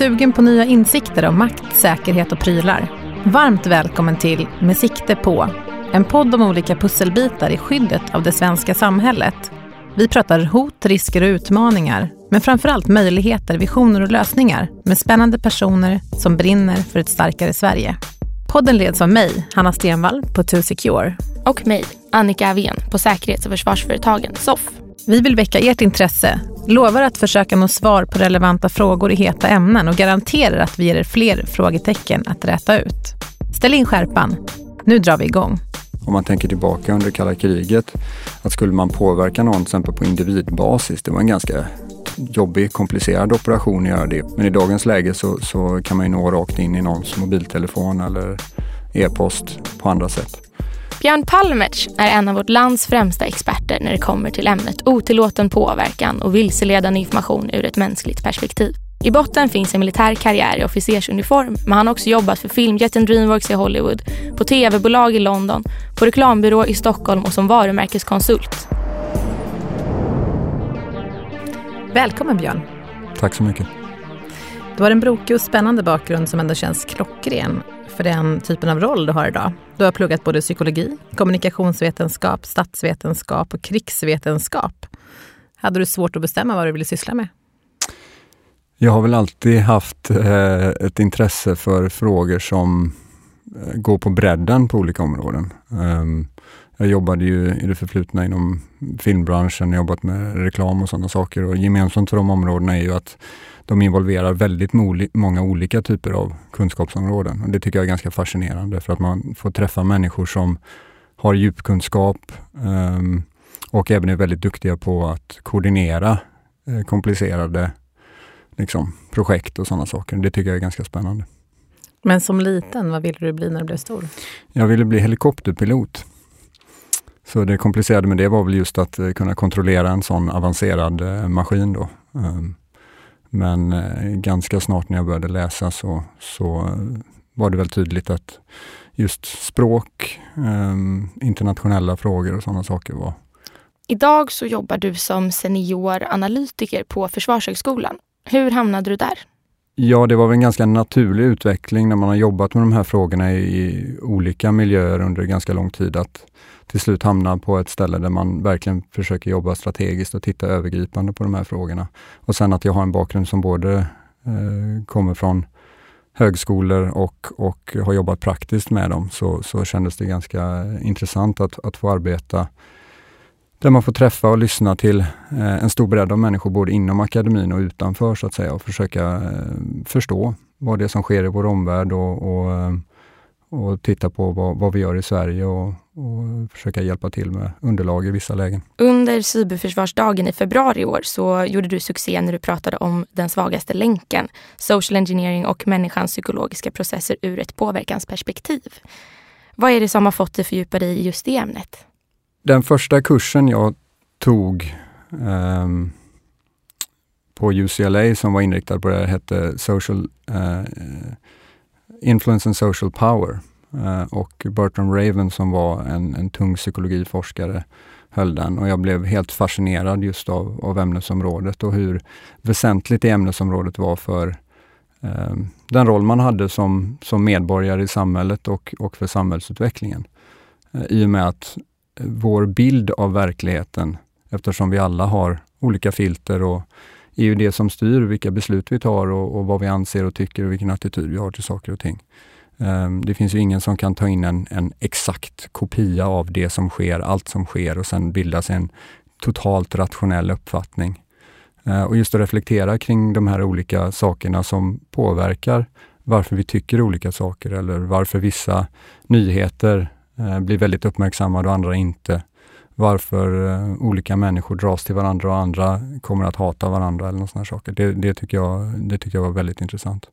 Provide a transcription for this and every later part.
Sugen på nya insikter om makt, säkerhet och prylar? Varmt välkommen till Med sikte på, en podd om olika pusselbitar i skyddet av det svenska samhället. Vi pratar hot, risker och utmaningar, men framförallt möjligheter, visioner och lösningar med spännande personer som brinner för ett starkare Sverige. Podden leds av mig, Hanna Stenvall på 2Secure. Och mig, Annika Avén på säkerhets och försvarsföretagen SOFF. Vi vill väcka ert intresse, lovar att försöka nå svar på relevanta frågor i heta ämnen och garanterar att vi ger er fler frågetecken att räta ut. Ställ in skärpan. Nu drar vi igång. Om man tänker tillbaka under kalla kriget, att skulle man påverka någon till exempel på individbasis, det var en ganska jobbig, komplicerad operation att göra det. Men i dagens läge så, så kan man ju nå rakt in i någons mobiltelefon eller e-post på andra sätt. Björn Palmertz är en av vårt lands främsta experter när det kommer till ämnet otillåten påverkan och vilseledande information ur ett mänskligt perspektiv. I botten finns en militär karriär i officersuniform men han har också jobbat för filmjätten Dreamworks i Hollywood, på tv-bolag i London, på reklambyrå i Stockholm och som varumärkeskonsult. Välkommen Björn. Tack så mycket. Du har en brokig och spännande bakgrund som ändå känns klockren för den typen av roll du har idag. Du har pluggat både psykologi, kommunikationsvetenskap, statsvetenskap och krigsvetenskap. Hade du svårt att bestämma vad du ville syssla med? Jag har väl alltid haft eh, ett intresse för frågor som eh, går på bredden på olika områden. Um, jag jobbade ju i det förflutna inom filmbranschen, jobbat med reklam och sådana saker och gemensamt för de områdena är ju att de involverar väldigt många olika typer av kunskapsområden. Och det tycker jag är ganska fascinerande för att man får träffa människor som har djupkunskap um, och även är väldigt duktiga på att koordinera eh, komplicerade liksom, projekt och sådana saker. Det tycker jag är ganska spännande. Men som liten, vad ville du bli när du blev stor? Jag ville bli helikopterpilot. Så det komplicerade med det var väl just att uh, kunna kontrollera en sån avancerad uh, maskin. Då. Um, men uh, ganska snart när jag började läsa så, så var det väl tydligt att just språk, um, internationella frågor och sådana saker var Idag så jobbar du som senior analytiker på Försvarshögskolan. Hur hamnade du där? Ja, det var väl en ganska naturlig utveckling när man har jobbat med de här frågorna i olika miljöer under ganska lång tid att till slut hamna på ett ställe där man verkligen försöker jobba strategiskt och titta övergripande på de här frågorna. Och sen att jag har en bakgrund som både eh, kommer från högskolor och, och har jobbat praktiskt med dem så, så kändes det ganska intressant att, att få arbeta där man får träffa och lyssna till eh, en stor bredd av människor både inom akademin och utanför så att säga och försöka eh, förstå vad det är som sker i vår omvärld och, och, eh, och titta på vad, vad, vi gör i Sverige och, och, försöka hjälpa till med underlag i vissa lägen. Under cyberförsvarsdagen i februari i år så gjorde du succé när du pratade om den svagaste länken, social engineering och människans psykologiska processer ur ett påverkansperspektiv. Vad är det som har fått dig fördjupa dig i just det ämnet? Den första kursen jag tog um, på UCLA som var inriktad på det hette Social uh, Influence and Social Power. Eh, och Bertram Raven som var en, en tung psykologiforskare höll den och jag blev helt fascinerad just av, av ämnesområdet och hur väsentligt det ämnesområdet var för eh, den roll man hade som, som medborgare i samhället och, och för samhällsutvecklingen. Eh, I och med att eh, vår bild av verkligheten, eftersom vi alla har olika filter och är ju det som styr vilka beslut vi tar och, och vad vi anser och tycker och vilken attityd vi har till saker och ting. Ehm, det finns ju ingen som kan ta in en, en, exakt kopia av det som sker, allt som sker och sen bilda sig en totalt rationell uppfattning. Ehm, och just att reflektera kring de här olika sakerna som påverkar varför vi tycker olika saker eller varför vissa nyheter eh, blir väldigt uppmärksammade och andra inte. Varför eh, olika människor dras till varandra och andra kommer att hata varandra eller sådana saker. Det, det, tycker jag, det tycker jag var väldigt intressant.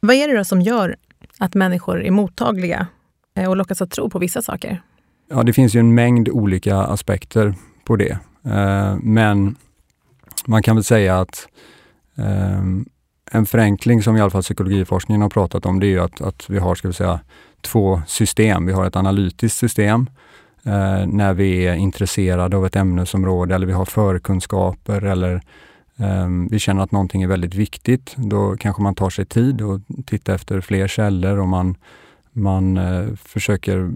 Vad är det då som gör att människor är mottagliga eh, och lockas att tro på vissa saker? Ja, det finns ju en mängd olika aspekter på det. Eh, men man kan väl säga att eh, en förenkling som i alla fall psykologiforskningen har pratat om, det är att, att vi har, ska vi säga, två system. Vi har ett analytiskt system när vi är intresserade av ett ämnesområde eller vi har förkunskaper eller Ehm, vi känner att någonting är väldigt viktigt, då kanske man tar sig tid och tittar efter fler källor och man, man eh, försöker eh,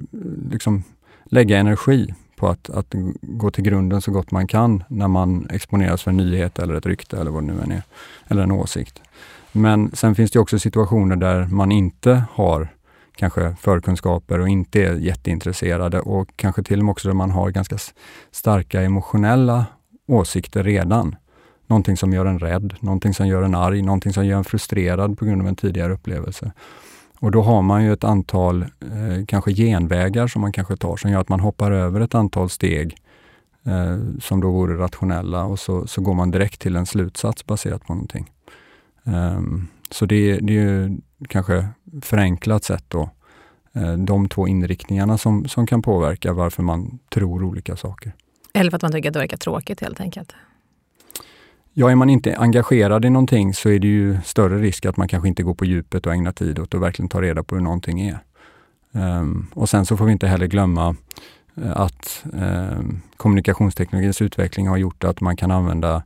liksom lägga energi på att, att gå till grunden så gott man kan när man exponeras för en nyhet eller ett rykte eller vad det nu än är, eller en åsikt. Men sen finns det också situationer där man inte har kanske förkunskaper och inte är jätteintresserade och kanske till och med också där man har ganska starka emotionella åsikter redan. Någonting som gör en rädd, någonting som gör en arg, någonting som gör en frustrerad på grund av en tidigare upplevelse. Och då har man ju ett antal eh, kanske genvägar som man kanske tar som gör att man hoppar över ett antal steg eh, som då vore rationella och så, så går man direkt till en slutsats baserat på någonting. Um, så det, det är ju kanske förenklat sett då eh, de två inriktningarna som, som kan påverka varför man tror olika saker. Eller för att man tycker att det verkar tråkigt helt enkelt. Ja, är man inte engagerad i någonting så är det ju större risk att man kanske inte går på djupet och ägnar tid åt att verkligen ta reda på hur någonting är. Um, och sen så får vi inte heller glömma eh, att um, kommunikationsteknologins utveckling har gjort att man kan använda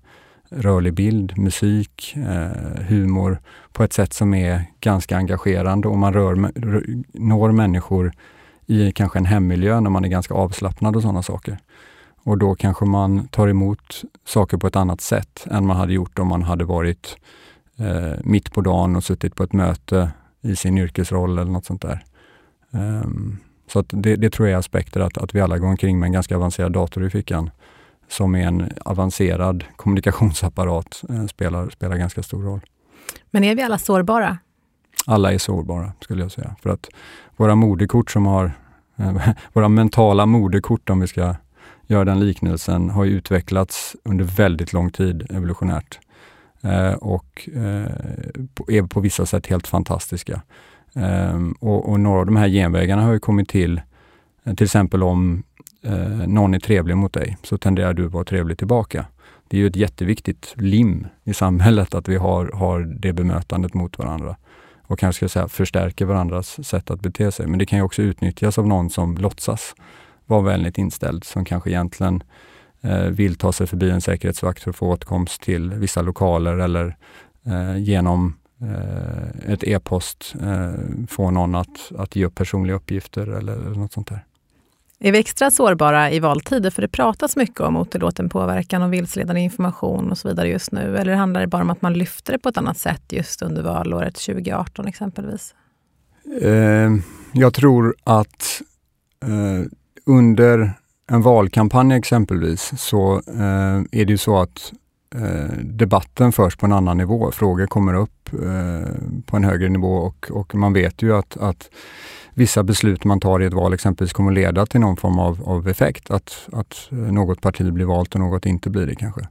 rörlig bild, musik, uh, humor på ett sätt som är ganska engagerande och man rör, når människor i kanske en hemmiljö när man är ganska avslappnad och sådana saker. Och då kanske man tar emot saker på ett annat sätt än man hade gjort om man hade varit eh, mitt på dagen och suttit på ett möte i sin yrkesroll eller något sånt där. Um, så det, det, tror jag är aspekter, att, att vi alla går omkring med en ganska avancerad dator i fickan som är en avancerad kommunikationsapparat eh, spelar, spelar ganska stor roll. Men är vi alla sårbara? Alla är sårbara, skulle jag säga. För att våra moderkort som har, eh, våra mentala moderkort om vi ska göra den liknelsen, har utvecklats under väldigt lång tid evolutionärt. Eh, och eh, är på vissa sätt helt fantastiska. Ehm, och, och, några av de här genvägarna har ju kommit till, eh, till exempel om eh, någon är trevlig mot dig, så tenderar du att vara trevlig tillbaka. Det är ju ett jätteviktigt lim i samhället att vi har, har det bemötandet mot varandra och kanske ska säga förstärker varandras sätt att bete sig. Men det kan ju också utnyttjas av någon som låtsas var vänligt inställd som kanske egentligen eh, vill ta sig förbi en säkerhetsvakt för att få åtkomst till vissa lokaler eller eh, genom eh, ett e-post eh, få någon att, att ge upp personliga uppgifter eller, eller något sånt där. Är vi extra sårbara i valtider? För det pratas mycket om otillåten påverkan och vilseledande information och så vidare just nu. Eller handlar det bara om att man lyfter det på ett annat sätt just under valåret 2018 exempelvis? Eh, jag tror att eh, under en valkampanj exempelvis så eh, är det ju så att eh, debatten förs på en annan nivå. Frågor kommer upp eh, på en högre nivå och, och, man vet ju att, att vissa beslut man tar i ett val exempelvis kommer leda till någon form av, av effekt. Att, att något parti blir valt och något inte blir det kanske.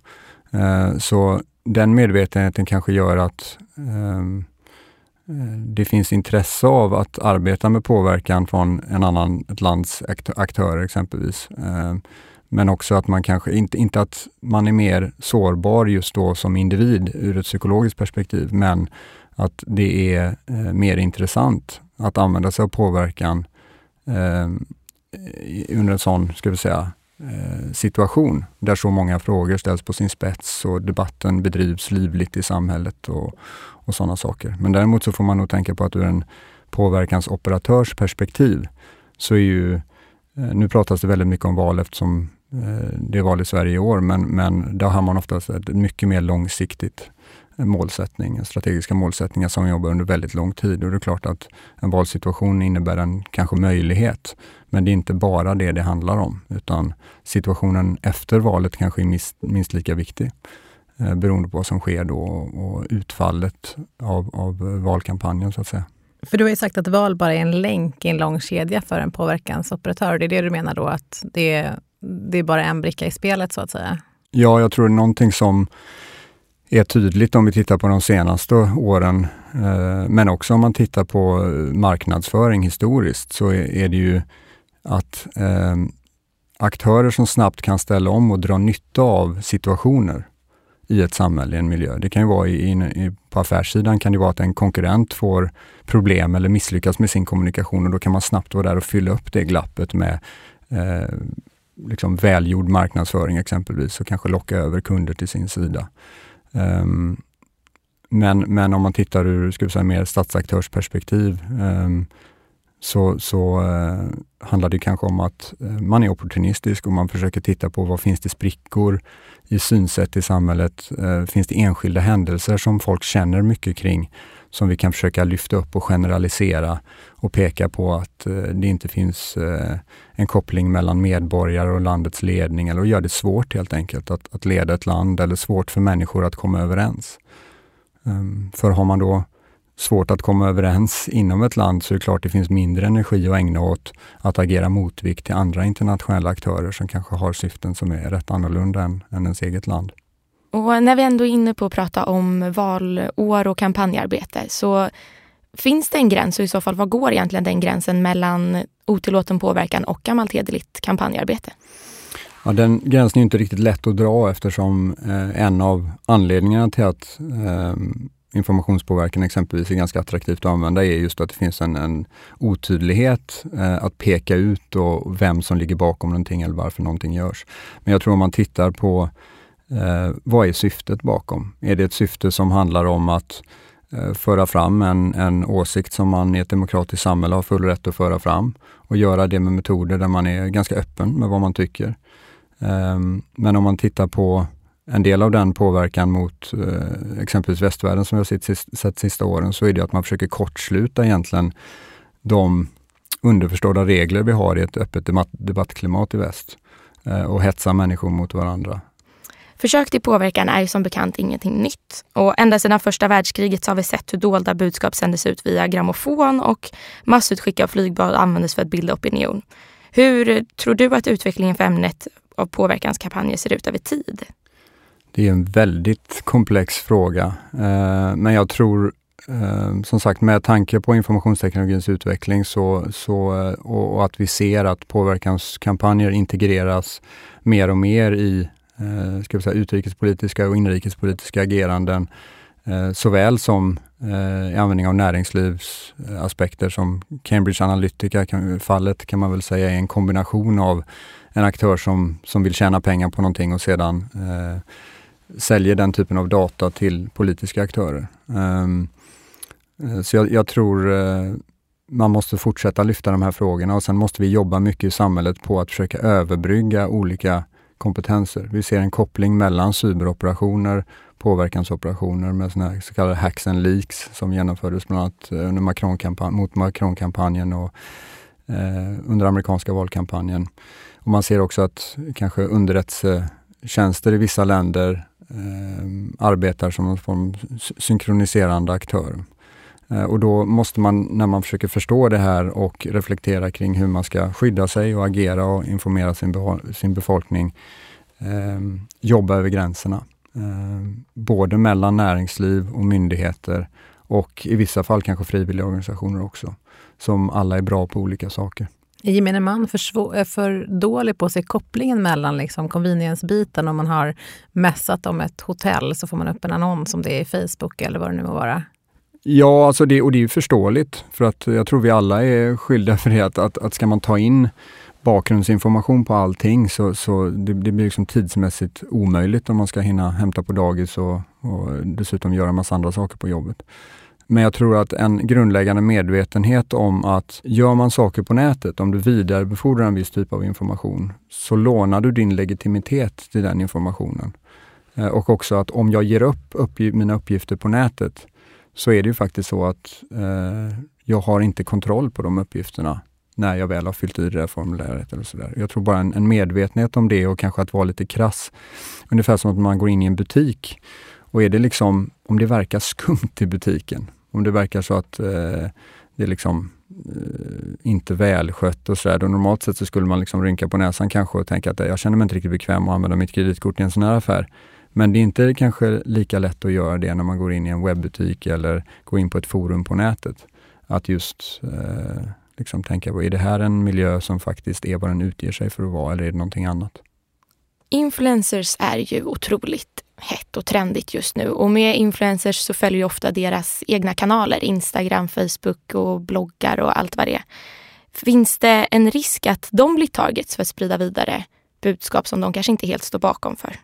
Eh, så den medvetenheten kanske gör att eh, Eh, det finns intresse av att arbeta med påverkan från en annan, ett lands aktörer exempelvis. Eh, men också att man kanske, inte, inte att man är mer sårbar just då som individ ur ett psykologiskt perspektiv, men att det är eh, mer intressant att använda sig av påverkan under en sån, ska vi säga, Eh, situation där så många frågor ställs på sin spets och debatten bedrivs livligt i samhället och, och sådana saker. Men däremot så får man nog tänka på att ur en påverkansoperatörs perspektiv så är ju, eh, nu pratas det väldigt mycket om val eftersom eh, det är val i Sverige i år, men, men där har man oftast ett mycket mer långsiktigt målsättning, strategiska målsättningar som jobbar under väldigt lång tid. Och det är klart att en valsituation innebär en kanske möjlighet, men det är inte bara det det handlar om, utan situationen efter valet kanske är minst, minst lika viktig. Eh, beroende på vad som sker då och utfallet av, av valkampanjen så att säga. För du har ju sagt att val bara är en länk i en lång kedja för en påverkansoperatör. Det är det du menar då, att det är, det är bara en bricka i spelet så att säga? Ja, jag tror det är någonting som är tydligt om vi tittar på de senaste åren, eh, men också om man tittar på marknadsföring historiskt, så är, det ju att eh, aktörer som snabbt kan ställa om och dra nytta av situationer i ett samhälle, i en miljö. Det kan ju vara i, i, på affärssidan kan det vara att en konkurrent får problem eller misslyckas med sin kommunikation och då kan man snabbt vara där och fylla upp det glappet med eh, liksom välgjord marknadsföring exempelvis och kanske locka över kunder till sin sida. Um, men, men om man tittar ur ska vi säga, mer statsaktörsperspektiv um, så, så uh, handlar det kanske om att eh, man är opportunistisk och man försöker titta på vad finns det sprickor i synsätt i samhället? Uh, finns det enskilda händelser som folk känner mycket kring som vi kan försöka lyfta upp och generalisera och peka på att eh, det inte finns eh, en koppling mellan medborgare och landets ledning eller gör det svårt helt enkelt att, att leda ett land eller svårt för människor att komma överens. Ehm, för har man då svårt att komma överens inom ett land så är det klart det finns mindre energi att ägna åt att agera motvikt till andra internationella aktörer som kanske har syften som är rätt annorlunda än, än ens eget land. Och när vi ändå är inne på att prata om valår och kampanjarbete så finns det en gräns och i så fall vad går egentligen den gränsen mellan otillåten påverkan och gammalt hederligt kampanjarbete? Ja, den gränsen är inte riktigt lätt att dra eftersom eh, en av anledningarna till att eh, informationspåverkan exempelvis är ganska attraktivt att använda är just att det finns en, en otydlighet eh, att peka ut och vem som ligger bakom någonting eller varför någonting görs. Men jag tror om man tittar på eh, vad är syftet bakom? Är det ett syfte som handlar om att eh, föra fram en, en åsikt som man i ett demokratiskt samhälle har full rätt att föra fram och göra det med metoder där man är ganska öppen med vad man tycker. Eh, men om man tittar på en del av den påverkan mot eh, exempelvis västvärlden som vi har sett, sett sista åren, så är det att man försöker kortsluta egentligen de underförstådda regler vi har i ett öppet debatt, debattklimat i väst eh, och hetsa människor mot varandra. Försök till påverkan är ju som bekant ingenting nytt. Och ända sedan första världskriget så har vi sett hur dolda budskap sändes ut via grammofon och massutskick av flygblad användes för att bilda opinion. Hur tror du att utvecklingen för ämnet av påverkanskampanjer ser ut över tid? Det är en väldigt komplex fråga. Eh, men jag tror eh, som sagt med tanke på informationsteknologins utveckling så, så, eh, och, att vi ser att påverkanskampanjer integreras mer och mer i eh, ska vi säga, utrikespolitiska och inrikespolitiska ageranden eh, såväl som eh, i användning av näringslivsaspekter som Cambridge Analytica-fallet kan man väl säga är en kombination av en aktör som, som vill tjäna pengar på någonting och sedan eh, säljer den typen av data till politiska aktörer. Um, så jag, jag tror uh, man måste fortsätta lyfta de här frågorna och sen måste vi jobba mycket i samhället på att försöka överbrygga olika kompetenser. Vi ser en koppling mellan cyberoperationer, påverkansoperationer med såna här så kallade hacks and leaks som genomfördes bland annat eh, under Macron mot Macron-kampanjen och eh, under amerikanska valkampanjen. Och man ser också att kanske underrättelsetjänster i vissa länder eh, arbetar som en form synkroniserande aktör. Eh, och då måste man, när man försöker förstå det här och reflektera kring hur man ska skydda sig och agera och informera sin, sin befolkning, eh, jobba över gränserna. Eh, både mellan näringsliv och myndigheter och i vissa fall kanske frivilliga organisationer också, som alla är bra på olika saker. Är gemene man för, eh, för dålig på att se kopplingen mellan liksom convenience-biten om man har mässat om ett hotell så får man upp en annons om det är i Facebook eller vad det nu må vara? Ja, alltså det, och det är ju förståeligt för att jag tror vi alla är skyldiga för det att, att, att ska man ta in bakgrundsinformation på allting så, så det, det blir liksom tidsmässigt omöjligt om man ska hinna hämta på dagis och, och dessutom göra massa andra saker på jobbet. Men jag tror att en grundläggande medvetenhet om att gör man saker på nätet, om du vidarebefordrar en viss typ av information, så lånar du din legitimitet till den informationen. Eh, och också att om jag ger upp uppg mina uppgifter på nätet, så är det ju faktiskt så att eh, jag har inte kontroll på de uppgifterna när jag väl har fyllt i det där formuläret. Eller så där. Jag tror bara en, en medvetenhet om det och kanske att vara lite krass. Ungefär som att man går in i en butik och är det liksom, om det verkar skumt i butiken, om det verkar så att eh, det är liksom eh, inte välskött och sådär. Normalt sett så skulle man liksom rynka på näsan kanske och tänka att jag känner mig inte riktigt bekväm att använda mitt kreditkort i en sån här affär. Men det är inte kanske lika lätt att göra det när man går in i en webbutik eller går in på ett forum på nätet. Att just eh, liksom tänka på, är det här en miljö som faktiskt är vad den utger sig för att vara eller är det någonting annat? Influencers är ju otroligt hett och trendigt just nu och med influencers så följer ofta deras egna kanaler, Instagram, Facebook och bloggar och allt vad det är. Finns det en risk att de blir targets för att sprida vidare budskap som de kanske inte helt står bakom för?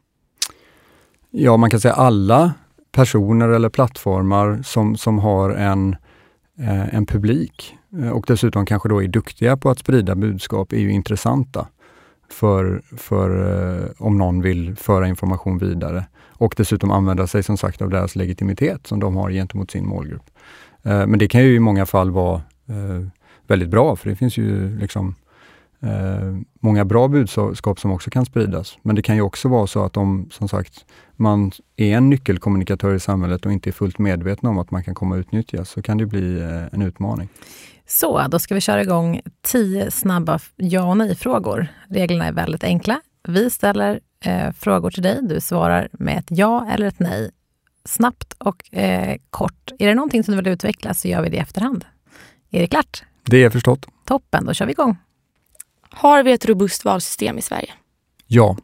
Ja, man kan säga alla personer eller plattformar som, som har en, eh, en publik eh, och dessutom kanske då är duktiga på att sprida budskap är ju intressanta för, för eh, om någon vill föra information vidare och dessutom använda sig som sagt av deras legitimitet som de har gentemot sin målgrupp. Eh, men det kan ju i många fall vara eh, väldigt bra, för det finns ju liksom eh, många bra budskap som också kan spridas. Men det kan ju också vara så att om, som sagt, man är en nyckelkommunikatör i samhället och inte är fullt medveten om att man kan komma att utnyttjas, så kan det bli en utmaning. Så, då ska vi köra igång tio snabba ja och nej-frågor. Reglerna är väldigt enkla. Vi ställer eh, frågor till dig. Du svarar med ett ja eller ett nej. Snabbt och eh, kort. Är det någonting som du vill utveckla så gör vi det i efterhand. Är det klart? Det är förstått. Toppen, då kör vi igång. Har vi ett robust valsystem i Sverige? Ja.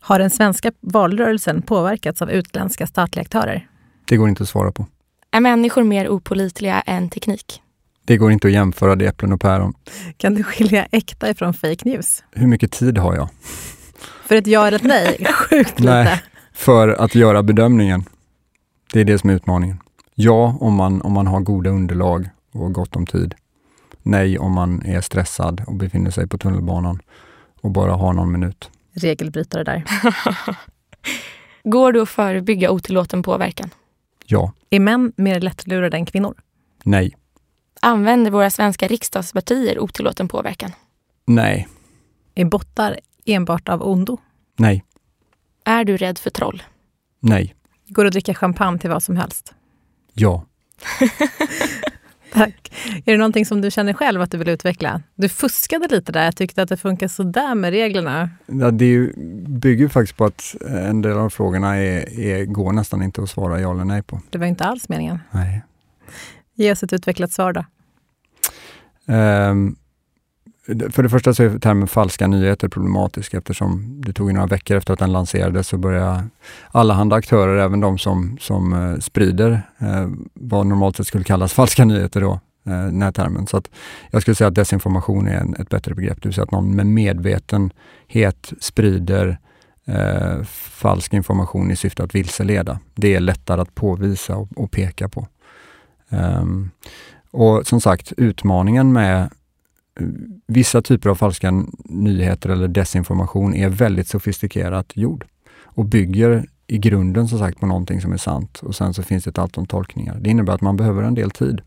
Har den svenska valrörelsen påverkats av utländska statliga aktörer? Det går inte att svara på. Är människor mer opolitliga än teknik? Det går inte att jämföra det äpplen och päron. Kan du skilja äkta ifrån fake news? Hur mycket tid har jag? För ett ja eller ett nej? Sjukt lite. Nej, för att göra bedömningen. Det är det som är utmaningen. Ja, om man, om man har goda underlag och gott om tid. Nej, om man är stressad och befinner sig på tunnelbanan och bara har någon minut. Regelbrytare där. Går det att förebygga otillåten påverkan? Ja. Är män mer lättlurade än kvinnor? Nej. Använder våra svenska riksdagspartier otillåten påverkan? Nej. Är bottar enbart av ondo? Nej. Är du rädd för troll? Nej. Går det att dricka champagne till vad som helst? Ja. Tack. Är det någonting som du känner själv att du vill utveckla? Du fuskade lite där. Jag tyckte att det funkar sådär med reglerna. Ja, det bygger faktiskt på att en del av frågorna är, är, går nästan inte att svara ja eller nej på. Det var inte alls meningen. Nej. Ge oss ett utvecklat svar då. Um, för det första så är termen falska nyheter problematisk eftersom det tog några veckor efter att den lanserades så började allehanda aktörer, även de som, som eh, sprider eh, vad normalt sett skulle kallas falska nyheter då, eh, den här termen. Så att jag skulle säga att desinformation är en, ett bättre begrepp, det vill säga att någon med medvetenhet sprider eh, falsk information i syfte att vilseleda. Det är lättare att påvisa och, och peka på. Um, och som sagt, utmaningen med vissa typer av falska nyheter eller desinformation är väldigt sofistikerat gjord och bygger i grunden som sagt på någonting som är sant och sen så finns det ett allt om tolkningar. Det innebär att man behöver en del tid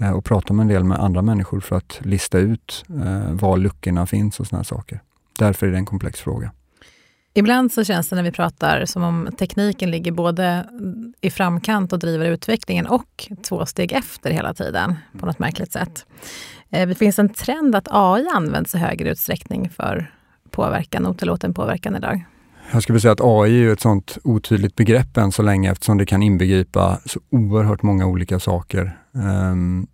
eh, och prata med en del med andra människor för att lista ut eh, var luckorna finns och sådana saker. Därför är det en komplex fråga. Ibland så känns det när vi pratar som om tekniken ligger både i framkant och driver utvecklingen och två steg efter hela tiden på något märkligt sätt. Eh, det finns en trend att AI används i högre utsträckning för påverkan, otillåten påverkan idag. Jag skulle säga att AI är ett sånt otydligt begrepp än så länge eftersom det kan inbegripa så oerhört många olika saker. Ehm,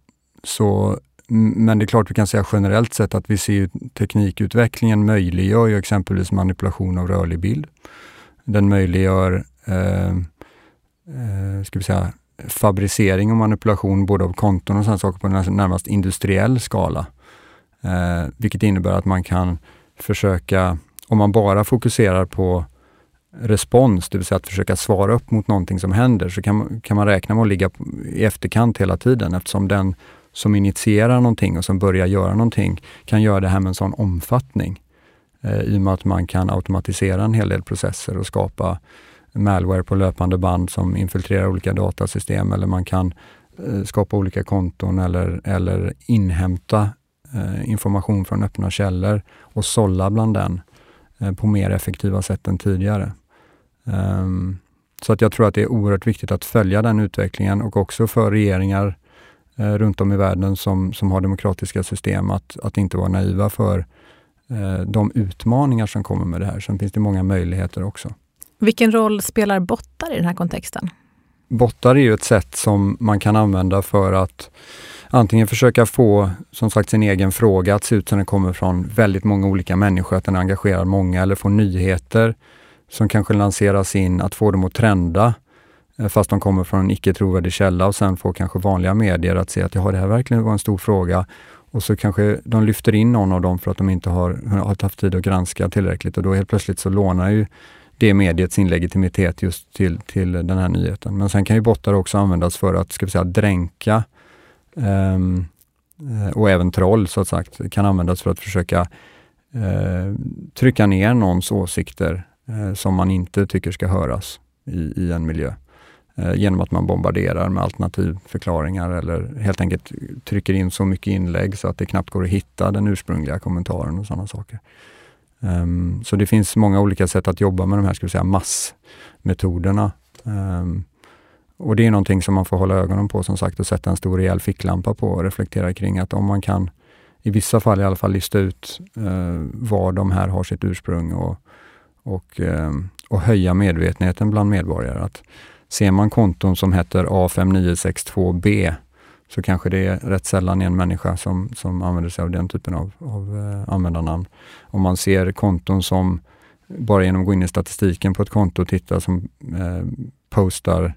så, men det är klart vi kan säga generellt sett att vi ser teknikutvecklingen möjliggör ju exempelvis manipulation av rörlig bild. Den möjliggör ehm, eh, ska vi säga, fabricering och manipulation både av konton och sådana saker på en närmast industriell skala. Eh, vilket innebär att man kan försöka, om man bara fokuserar på respons, det vill säga att försöka svara upp mot någonting som händer, så kan, kan man räkna med att ligga i efterkant hela tiden eftersom den som initierar någonting och som börjar göra någonting kan göra det här med en sån omfattning. Eh, I och med att man kan automatisera en hel del processer och skapa malware på löpande band som infiltrerar olika datasystem eller man kan eh, skapa olika konton eller, eller inhämta eh, information från öppna källor och sålla bland den eh, på mer effektiva sätt än tidigare. Ehm, så att jag tror att det är oerhört viktigt att följa den utvecklingen och också för regeringar runt om i världen som, som har demokratiska system att, att inte vara naiva för de utmaningar som kommer med det här. Sen finns det många möjligheter också. Vilken roll spelar bottar i den här kontexten? Bottar är ju ett sätt som man kan använda för att antingen försöka få som sagt sin egen fråga att se ut som den kommer från väldigt många olika människor, att den engagerar många, eller få nyheter som kanske lanseras in, att få dem att trenda eh, fast de kommer från en icke trovärdig källa och sen få kanske vanliga medier att se att ja, det här verkligen var en stor fråga. Och så kanske de lyfter in någon av dem för att de inte har, har haft tid att granska tillräckligt och då helt plötsligt så lånar ju det mediet sin legitimitet just till, till den här nyheten. Men sen kan ju bottar också användas för att, ska vi säga, dränka um, och även troll så att sagt, kan användas för att försöka uh, trycka ner någons åsikter uh, som man inte tycker ska höras i, i en miljö. Uh, genom att man bombarderar med alternativförklaringar eller helt enkelt trycker in så mycket inlägg så att det knappt går att hitta den ursprungliga kommentaren och sådana saker. Um, så det finns många olika sätt att jobba med de här ska vi säga, massmetoderna. Um, och det är någonting som man får hålla ögonen på som sagt och sätta en stor rejäl ficklampa på och reflektera kring att om man kan i vissa fall i alla fall lista ut uh, var de här har sitt ursprung och, och, uh, och höja medvetenheten bland medborgare. Att ser man konton som heter A5962B så kanske det är rätt sällan en människa som, som använder sig av den typen av, av eh, användarnamn. Om man ser konton som bara genom att gå in i statistiken på ett konto och titta som eh, postar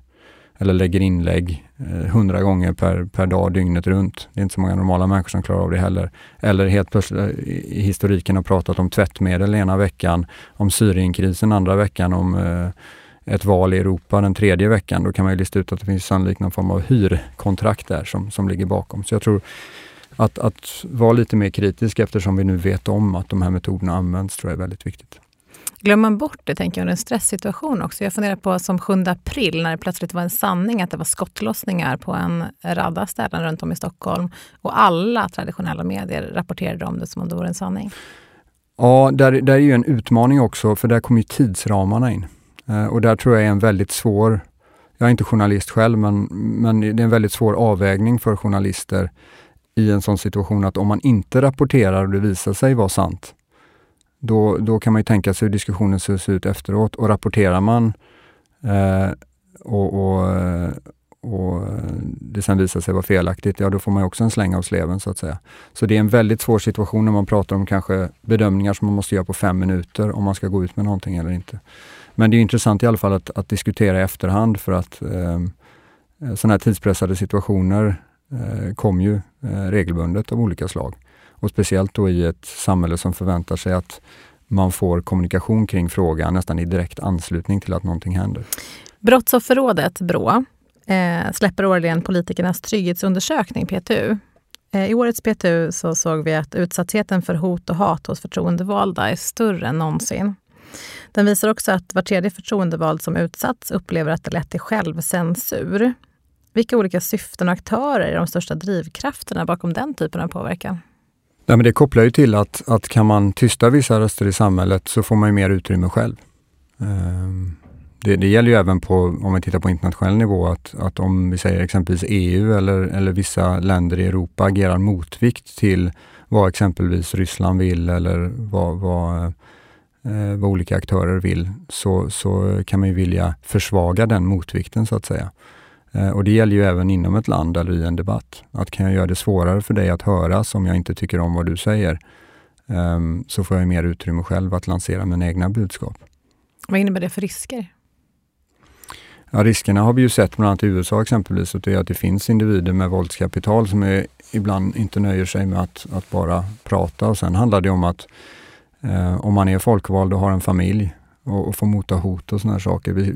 eller lägger inlägg eh, hundra eh, gånger per, per dag dygnet runt. Det är inte så många normala människor som klarar av det heller. Eller helt plötsligt eh, i historiken har pratat om tvättmedel ena veckan, om Syrienkrisen andra veckan, om eh, ett val i Europa den tredje veckan, då kan man ju lista ut att det finns sannolikt någon form av hyrkontrakt där som, som ligger bakom. Så jag tror att, att vara lite mer kritisk eftersom vi nu vet om att de här metoderna används, tror jag är väldigt viktigt. Glömmer man bort det, tänker jag, under en stresssituation också. Jag funderar på som 7 april, när det plötsligt var en sanning att det var skottlossningar på en radda ställen runt om i Stockholm. Och alla traditionella medier rapporterade om det som om det vore en sanning. Ja, där, där är ju en utmaning också, för där kommer ju tidsramarna in. Eh, och där tror jag är en väldigt svår, jag är inte journalist själv, men, men det är en väldigt svår avvägning för journalister i en sån situation att om man inte rapporterar och det visar sig vara sant, då, då kan man ju tänka sig hur diskussionen ser ut efteråt. Och rapporterar man eh, och, och, eh, och det sen visar sig vara felaktigt, ja då får man också en släng av sleven så att säga. Så det är en väldigt svår situation när man pratar om kanske bedömningar som man måste göra på fem minuter om man ska gå ut med någonting eller inte. Men det är intressant i alla fall att, att diskutera i efterhand för att ehm, eh, sådana här tidspressade situationer eh, kommer ju eh, regelbundet av olika slag. Och speciellt då i ett samhälle som förväntar sig att man får kommunikation kring frågan nästan i direkt anslutning till att någonting händer. Brottsofferrådet, Brå, eh, släpper årligen politikernas trygghetsundersökning, PTU. Eh, I årets PTU så såg vi att utsattheten för hot och hat hos förtroendevalda är större än någonsin. Den visar också att var tredje förtroendevald som utsatts upplever att det lett till självcensur. Vilka olika syften och aktörer är de största drivkrafterna bakom den typen av påverkan? Ja, men det kopplar ju till att, att kan man tysta vissa röster i samhället så får man mer utrymme själv. Ehm, det, det, gäller ju även på, om vi tittar på internationell nivå, att, att om vi säger exempelvis EU eller, eller vissa länder i Europa agerar motvikt till vad exempelvis Ryssland vill eller vad, vad eh, vad olika aktörer vill, så, så kan man ju vilja försvaga den motvikten så att säga. Eh, och det gäller ju även inom ett land eller i en debatt. Att kan jag göra det svårare för dig att höras om jag inte tycker om vad du säger, eh, så får jag mer utrymme själv att lansera mina egna budskap. Vad innebär det för risker? Ja, riskerna har vi ju sett bland annat i USA exempelvis, att det, är att det finns individer med våldskapital som är, ibland inte nöjer sig med att, att bara prata och sen handlar det om att Eh, om man är folkvald och har en familj och, och får motta hot och sådana saker. Vi,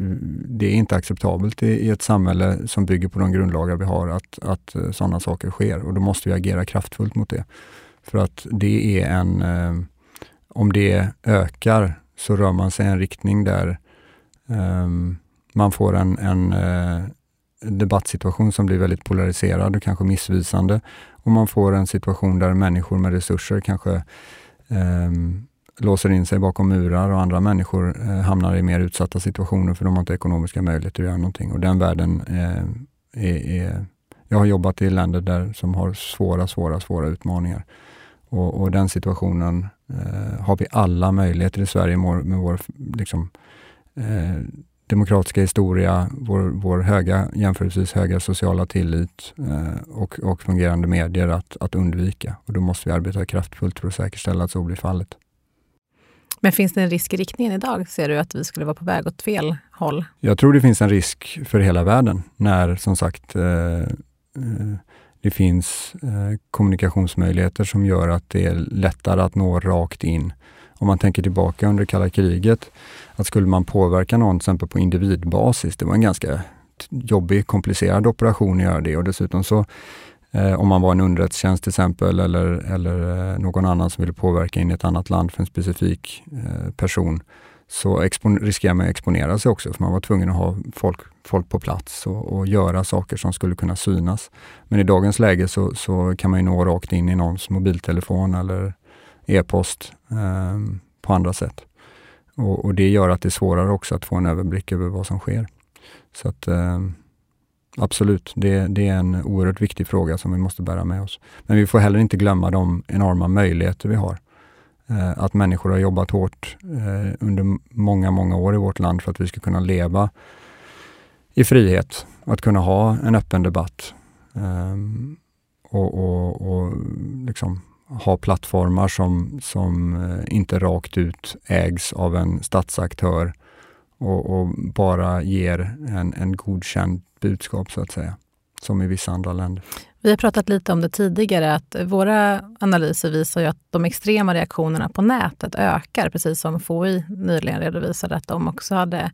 det är inte acceptabelt i, i, ett samhälle som bygger på de grundlagar vi har att, att eh, sådana saker sker och då måste vi agera kraftfullt mot det. För att det är en, eh, om det ökar så rör man sig i en riktning där eh, man får en, en eh, debattsituation som blir väldigt polariserad och kanske missvisande. Och man får en situation där människor med resurser kanske um, låser in sig bakom murar och andra människor eh, hamnar i mer utsatta situationer för de har inte ekonomiska möjligheter att göra någonting. Och den världen eh, är, är, Jag har jobbat i länder där som har svåra, svåra, svåra utmaningar. Och, och den situationen eh, har vi alla möjligheter i Sverige med, med vår liksom, eh, demokratiska historia, vår, vår höga, jämförelsevis höga sociala tillit eh, och, och fungerande medier att, att undvika. Och då måste vi arbeta kraftfullt för att säkerställa att så blir fallet. Men finns det en risk i riktningen idag? Ser du att vi skulle vara på väg åt fel håll? Jag tror det finns en risk för hela världen när som sagt eh, eh, det finns eh, kommunikationsmöjligheter som gör att det är lättare att nå rakt in om man tänker tillbaka under kalla kriget, att skulle man påverka någon till exempel på individbasis, det var en ganska jobbig, komplicerad operation att göra det och dessutom så eh, om man var en underrättelsetjänst till exempel eller, eller eh, någon annan som ville påverka in i ett annat land för en specifik eh, person, så riskerar man att exponera sig också, för man var tvungen att ha folk, folk på plats och, och, göra saker som skulle kunna synas. Men i dagens läge så, så kan man nå rakt in i någons mobiltelefon eller e-post eh, på andra sätt. Och, och, det gör att det är svårare också att få en överblick över vad som sker. Så att eh, absolut, det, det, är en oerhört viktig fråga som vi måste bära med oss. Men vi får heller inte glömma de enorma möjligheter vi har. Eh, att människor har jobbat hårt eh, under många, många år i vårt land för att vi ska kunna leva i frihet, att kunna ha en öppen debatt eh, och, och, och liksom ha plattformar som, som eh, inte rakt ut ägs av en statsaktör och, och bara ger en, en godkänd budskap så att säga, som i vissa andra länder. Vi har pratat lite om det tidigare, att våra analyser visar ju att de extrema reaktionerna på nätet ökar, precis som FOI nyligen redovisade att de också hade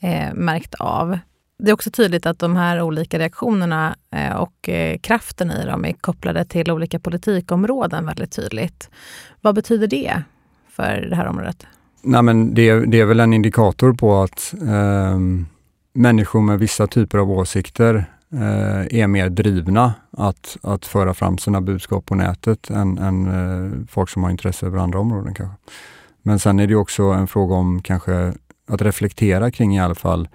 eh, märkt av. Det är också tydligt att de här olika reaktionerna eh, och eh, kraften i dem är kopplade till olika politikområden väldigt tydligt. Vad betyder det för det här området? Nej, men det, det är väl en indikator på att eh, människor med vissa typer av åsikter eh, är mer drivna att, att föra fram sina budskap på nätet än, än eh, folk som har intresse över andra områden kanske. Men sen är det också en fråga om kanske att reflektera kring i alla fall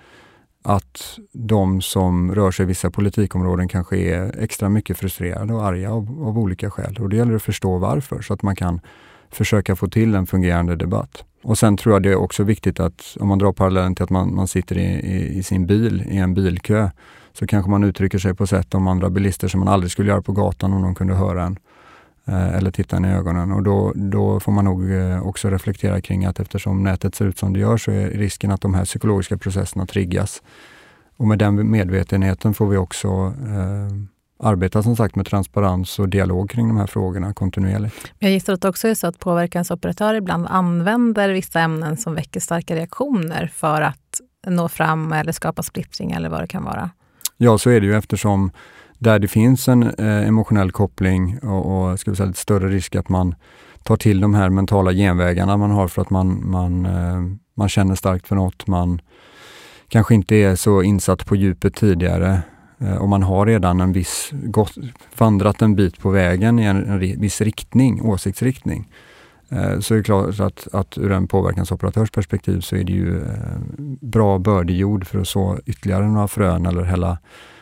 att de som rör sig i vissa politikområden kanske är extra mycket frustrerade och arga av, av olika skäl. Och det gäller att förstå varför så att man kan försöka få till en fungerande debatt. Och sen tror jag det är också viktigt att, om man drar parallellen till att man, man sitter i, i, i, sin bil, i en bilkö, så kanske man uttrycker sig på sätt om andra bilister som man aldrig skulle göra på gatan om de kunde höra en eh, eller titta en i ögonen. Och då, då får man nog eh, också reflektera kring att eftersom nätet ser ut som det gör så är risken att de här psykologiska processerna triggas. Och med den medvetenheten får vi också eh, arbeta som sagt med transparens och dialog kring de här frågorna kontinuerligt. Jag gissar att det också är så att påverkansoperatörer ibland använder vissa ämnen som väcker starka reaktioner för att nå fram eller skapa splittring eller vad det kan vara. Ja, så är det ju eftersom där det finns en eh, emotionell koppling och, och ska vi säga, större risk att man tar till de här mentala genvägarna man har för att man, man, eh, man känner starkt för något, man kanske inte är så insatt på djupet tidigare Eh, och man har redan en viss, gått, vandrat en bit på vägen i en, en viss riktning, åsiktsriktning. Eh, så är det klart att, att ur en påverkansoperatörs perspektiv så är det ju eh, bra bördig jord för att så ytterligare några frön eller hälla,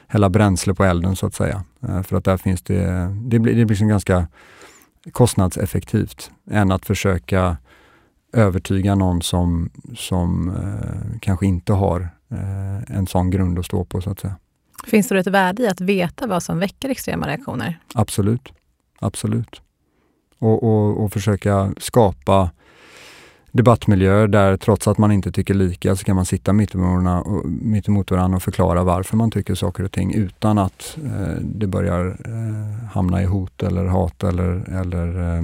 hälla bränsle på elden så att säga. För att där finns det, det blir, det blir liksom ganska kostnadseffektivt än att försöka övertyga någon som, som eh, kanske inte har eh, en sån grund att stå på så att säga. Finns det ett värde i att veta vad som väcker extrema reaktioner? Absolut. Absolut och, och, och försöka skapa debattmiljöer där trots att man inte tycker lika så kan man sitta mitt emot varandra och förklara varför man tycker saker och ting utan att eh, det börjar eh, hamna i hot eller hat eller, eller eh,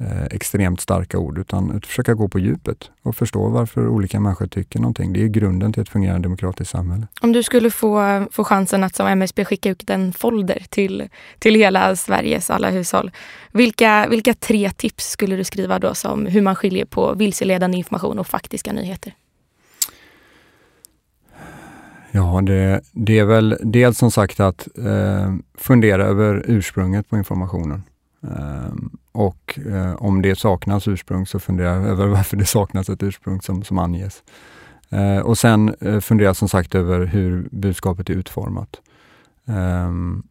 eh, extremt starka ord, utan att försöka gå på djupet och förstå varför olika människor tycker någonting. Det är grunden till ett fungerande demokratiskt samhälle. Om du skulle få, få chansen att som MSB skicka ut en folder till, till hela Sveriges alla hushåll. Vilka, vilka tre tips skulle du skriva då som hur man skiljer på vilseledande information och faktiska nyheter? Ja, det, det är väl dels som sagt att eh, fundera över ursprunget på informationen. Ehm, och eh, om det saknas ursprung så fundera över varför det saknas ett ursprung som, som anges. Eh, och sen eh, fundera som sagt över hur budskapet är utformat. Ehm,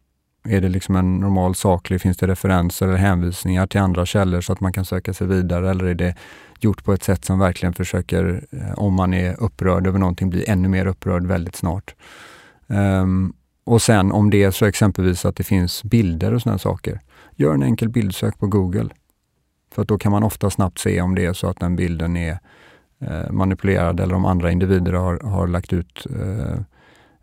är det liksom en normal saklig, finns det referenser eller hänvisningar till andra källor så att man kan söka sig vidare eller är det gjort på ett sätt som verkligen försöker, eh, om man är upprörd över någonting, bli ännu mer upprörd väldigt snart. Um, och sen om det är så exempelvis att det finns bilder och sådana saker, gör en enkel bildsök på Google. För då kan man ofta snabbt se om det är så att den bilden är eh, manipulerad eller om andra individer har, har lagt ut eh,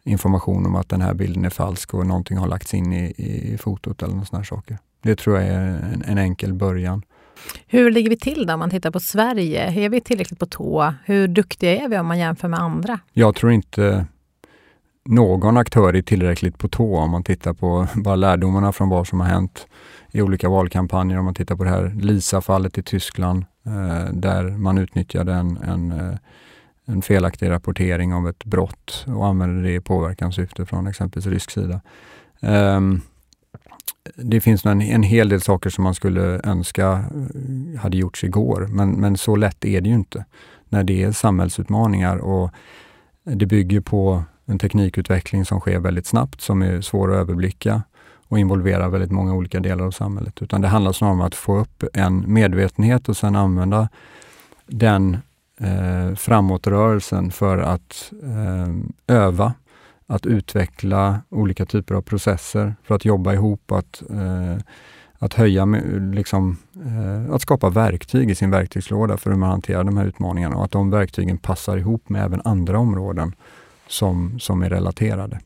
information om att den här bilden är falsk och någonting har lagts in i, i fotot eller sådana saker. Det tror jag är en, en enkel början. Hur ligger vi till då om man tittar på Sverige? Är vi tillräckligt på tå? Hur duktiga är vi om man jämför med andra? Jag tror inte någon aktör är tillräckligt på tå om man tittar på bara lärdomarna från vad som har hänt i olika valkampanjer. Om man tittar på det här Lisa-fallet i Tyskland eh, där man utnyttjade en, en, eh, en, felaktig rapportering av ett brott och använde det i påverkanssyfte från exempelvis rysk sida. Eh, det finns en, en hel del saker som man skulle önska eh, hade gjorts igår, men, men så lätt är det ju inte när det är samhällsutmaningar och det bygger på en teknikutveckling som sker väldigt snabbt, som är svår att överblicka och involverar väldigt många olika delar av samhället. Utan det handlar snarare om att få upp en medvetenhet och sedan använda den eh, framåtrörelsen för att eh, öva att utveckla olika typer av processer för att jobba ihop, att, eh, att höja, liksom, eh, att skapa verktyg i sin verktygslåda för hur man hanterar de här utmaningarna och att de verktygen passar ihop med även andra områden som, som är relaterade.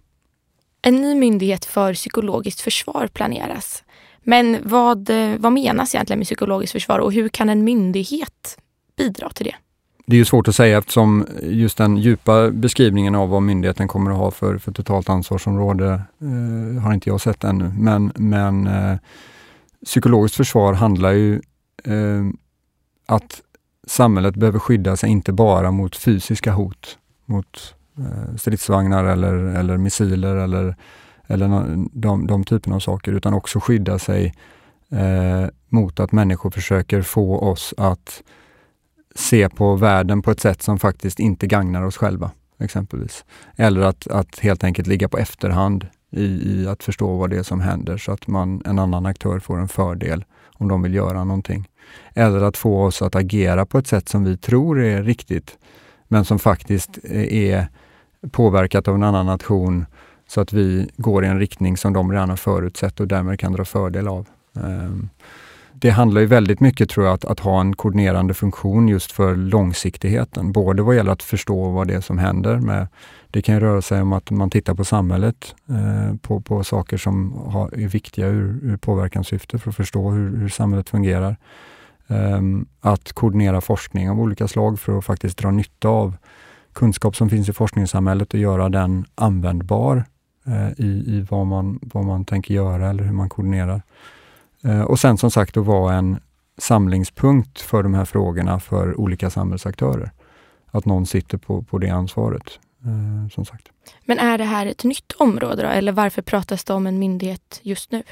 En ny myndighet för psykologiskt försvar planeras. Men vad, eh, vad menas egentligen med psykologiskt försvar och hur kan en myndighet bidra till det? det är ju svårt att säga eftersom just den djupa beskrivningen av vad myndigheten kommer att ha för, för totalt ansvarsområde eh, har inte jag sett ännu. Men, men eh, psykologiskt försvar handlar ju eh, att samhället behöver skydda sig inte bara mot fysiska hot, mot Eh, stridsvagnar eller, eller missiler eller, eller de, de typerna av saker, utan också skydda sig eh, mot att människor försöker få oss att se på världen på ett sätt som faktiskt inte gagnar oss själva, exempelvis. Eller att, att helt enkelt ligga på efterhand i, i, att förstå vad det är som händer så att man, en annan aktör får en fördel om de vill göra någonting. Eller att få oss att agera på ett sätt som vi tror är riktigt, men som faktiskt eh, är påverkat av en annan nation så att vi går i en riktning som de redan har förutsett och därmed kan dra fördel av. Ehm, det handlar ju väldigt mycket tror jag att, att ha en koordinerande funktion just för långsiktigheten. Både vad gäller att förstå vad det är som händer. Med, det kan röra sig om att man tittar på samhället, eh, på, på saker som har, är viktiga ur, ur påverkanssyfte för att förstå hur, hur samhället fungerar. Eh, att koordinera forskning av olika slag för att faktiskt dra nytta av kunskap som finns i forskningssamhället och göra den användbar eh, i, i vad, man, vad man tänker göra eller hur man koordinerar. Eh, och sen som sagt att vara en samlingspunkt för de här frågorna för olika samhällsaktörer. Att någon sitter på, på det ansvaret. Eh, som sagt. Men är det här ett nytt område då, eller varför pratas det om en myndighet just nu?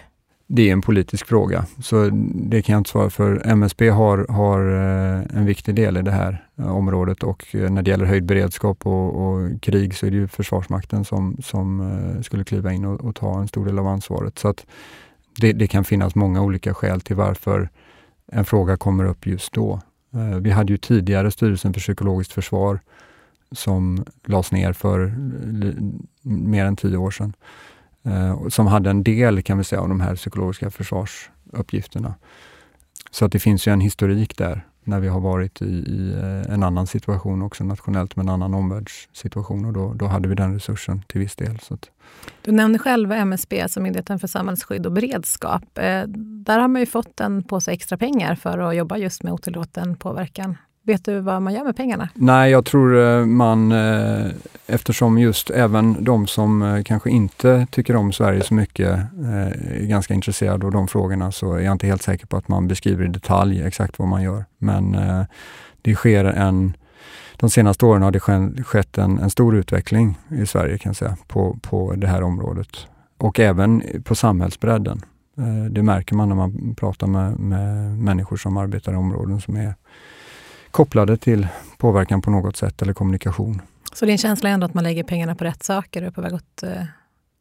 Det är en politisk fråga, så det kan jag inte svara för. MSB har, har eh, en viktig del i det här eh, området och eh, när det gäller höjd beredskap och, och krig så är det ju Försvarsmakten som, som skulle kliva in och, och, ta en stor del av ansvaret. Så att det, det, kan finnas många olika skäl till varför en fråga kommer upp just då. Vi hade ju tidigare Styrelsen för psykologiskt försvar som lades ner för mer än tio år sedan. Eh, som hade en del kan vi säga av de här psykologiska försvarsuppgifterna. Så att det finns ju en historik där när vi har varit i, i, eh, en annan situation också nationellt med en annan omvärldssituation och då, då hade vi den resursen till viss del. Så att. Du nämnde själv MSB, alltså Myndigheten för samhällsskydd och beredskap. Eh, där har man ju fått en påse extra pengar för att jobba just med otillåten påverkan. Vet du vad man gör med pengarna? Nej, jag tror eh, man, eh, eftersom just även de som eh, kanske inte tycker om Sverige så mycket är ganska intresserade av de frågorna, så är jag inte helt säker på att man beskriver i detalj exakt vad man gör. Men det sker en, de senaste åren har det skett en, en stor utveckling i Sverige kan jag säga, på, på det här området. Och även på samhällsbredden. Det märker man när man pratar med, med människor som arbetar i områden som är kopplade till påverkan på något sätt eller kommunikation. Så din känsla är ändå att man lägger pengarna på rätt saker och är på väg åt, eh,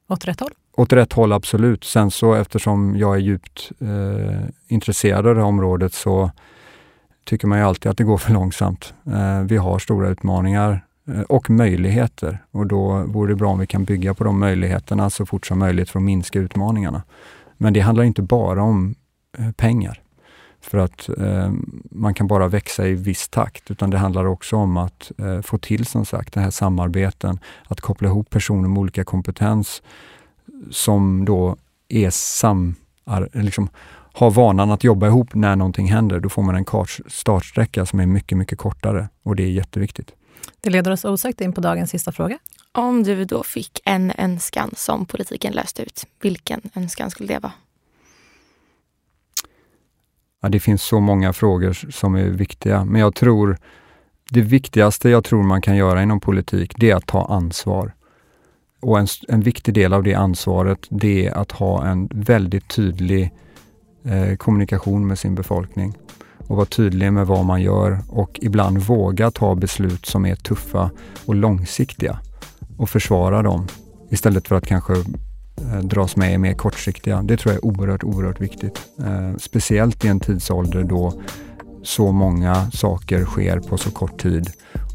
åt rätt håll? Åt rätt håll, absolut. Sen så eftersom jag är djupt eh, intresserad av det här området så tycker man ju alltid att det går för långsamt. Eh, vi har stora utmaningar eh, och möjligheter och då vore det bra om vi kan bygga på de möjligheterna så fort som möjligt för att minska utmaningarna. Men det handlar inte bara om eh, pengar. För att eh, man kan bara växa i viss takt, utan det handlar också om att eh, få till som sagt den här samarbeten, att koppla ihop personer med olika kompetens som då är sam, liksom, har vanan att jobba ihop när någonting händer. Då får man en startsträcka som är mycket, mycket kortare och det är jätteviktigt. Det leder oss osökt in på dagens sista fråga. Om du då fick en önskan som politiken löste ut, vilken önskan skulle det vara? Ja, det finns så många frågor som är viktiga, men jag tror det viktigaste jag tror man kan göra inom politik, det är att ta ansvar. Och en, en viktig del av det ansvaret, det är att ha en väldigt tydlig eh, kommunikation med sin befolkning och vara tydlig med vad man gör och ibland våga ta beslut som är tuffa och långsiktiga och försvara dem istället för att kanske dras med i mer kortsiktiga. Det tror jag är oerhört, oerhört viktigt. Eh, speciellt i en tidsålder då så många saker sker på så kort tid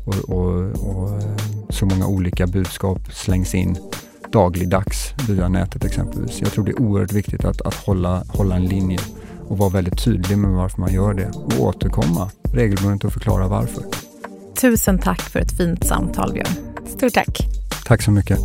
och, och, och eh, så många olika budskap slängs in dagligdags via nätet exempelvis. Jag tror det är oerhört viktigt att, att hålla, hålla en linje och vara väldigt tydlig med varför man gör det och återkomma regelbundet och förklara varför. Tusen tack för ett fint samtal, Björn. Stort tack. Tack så mycket.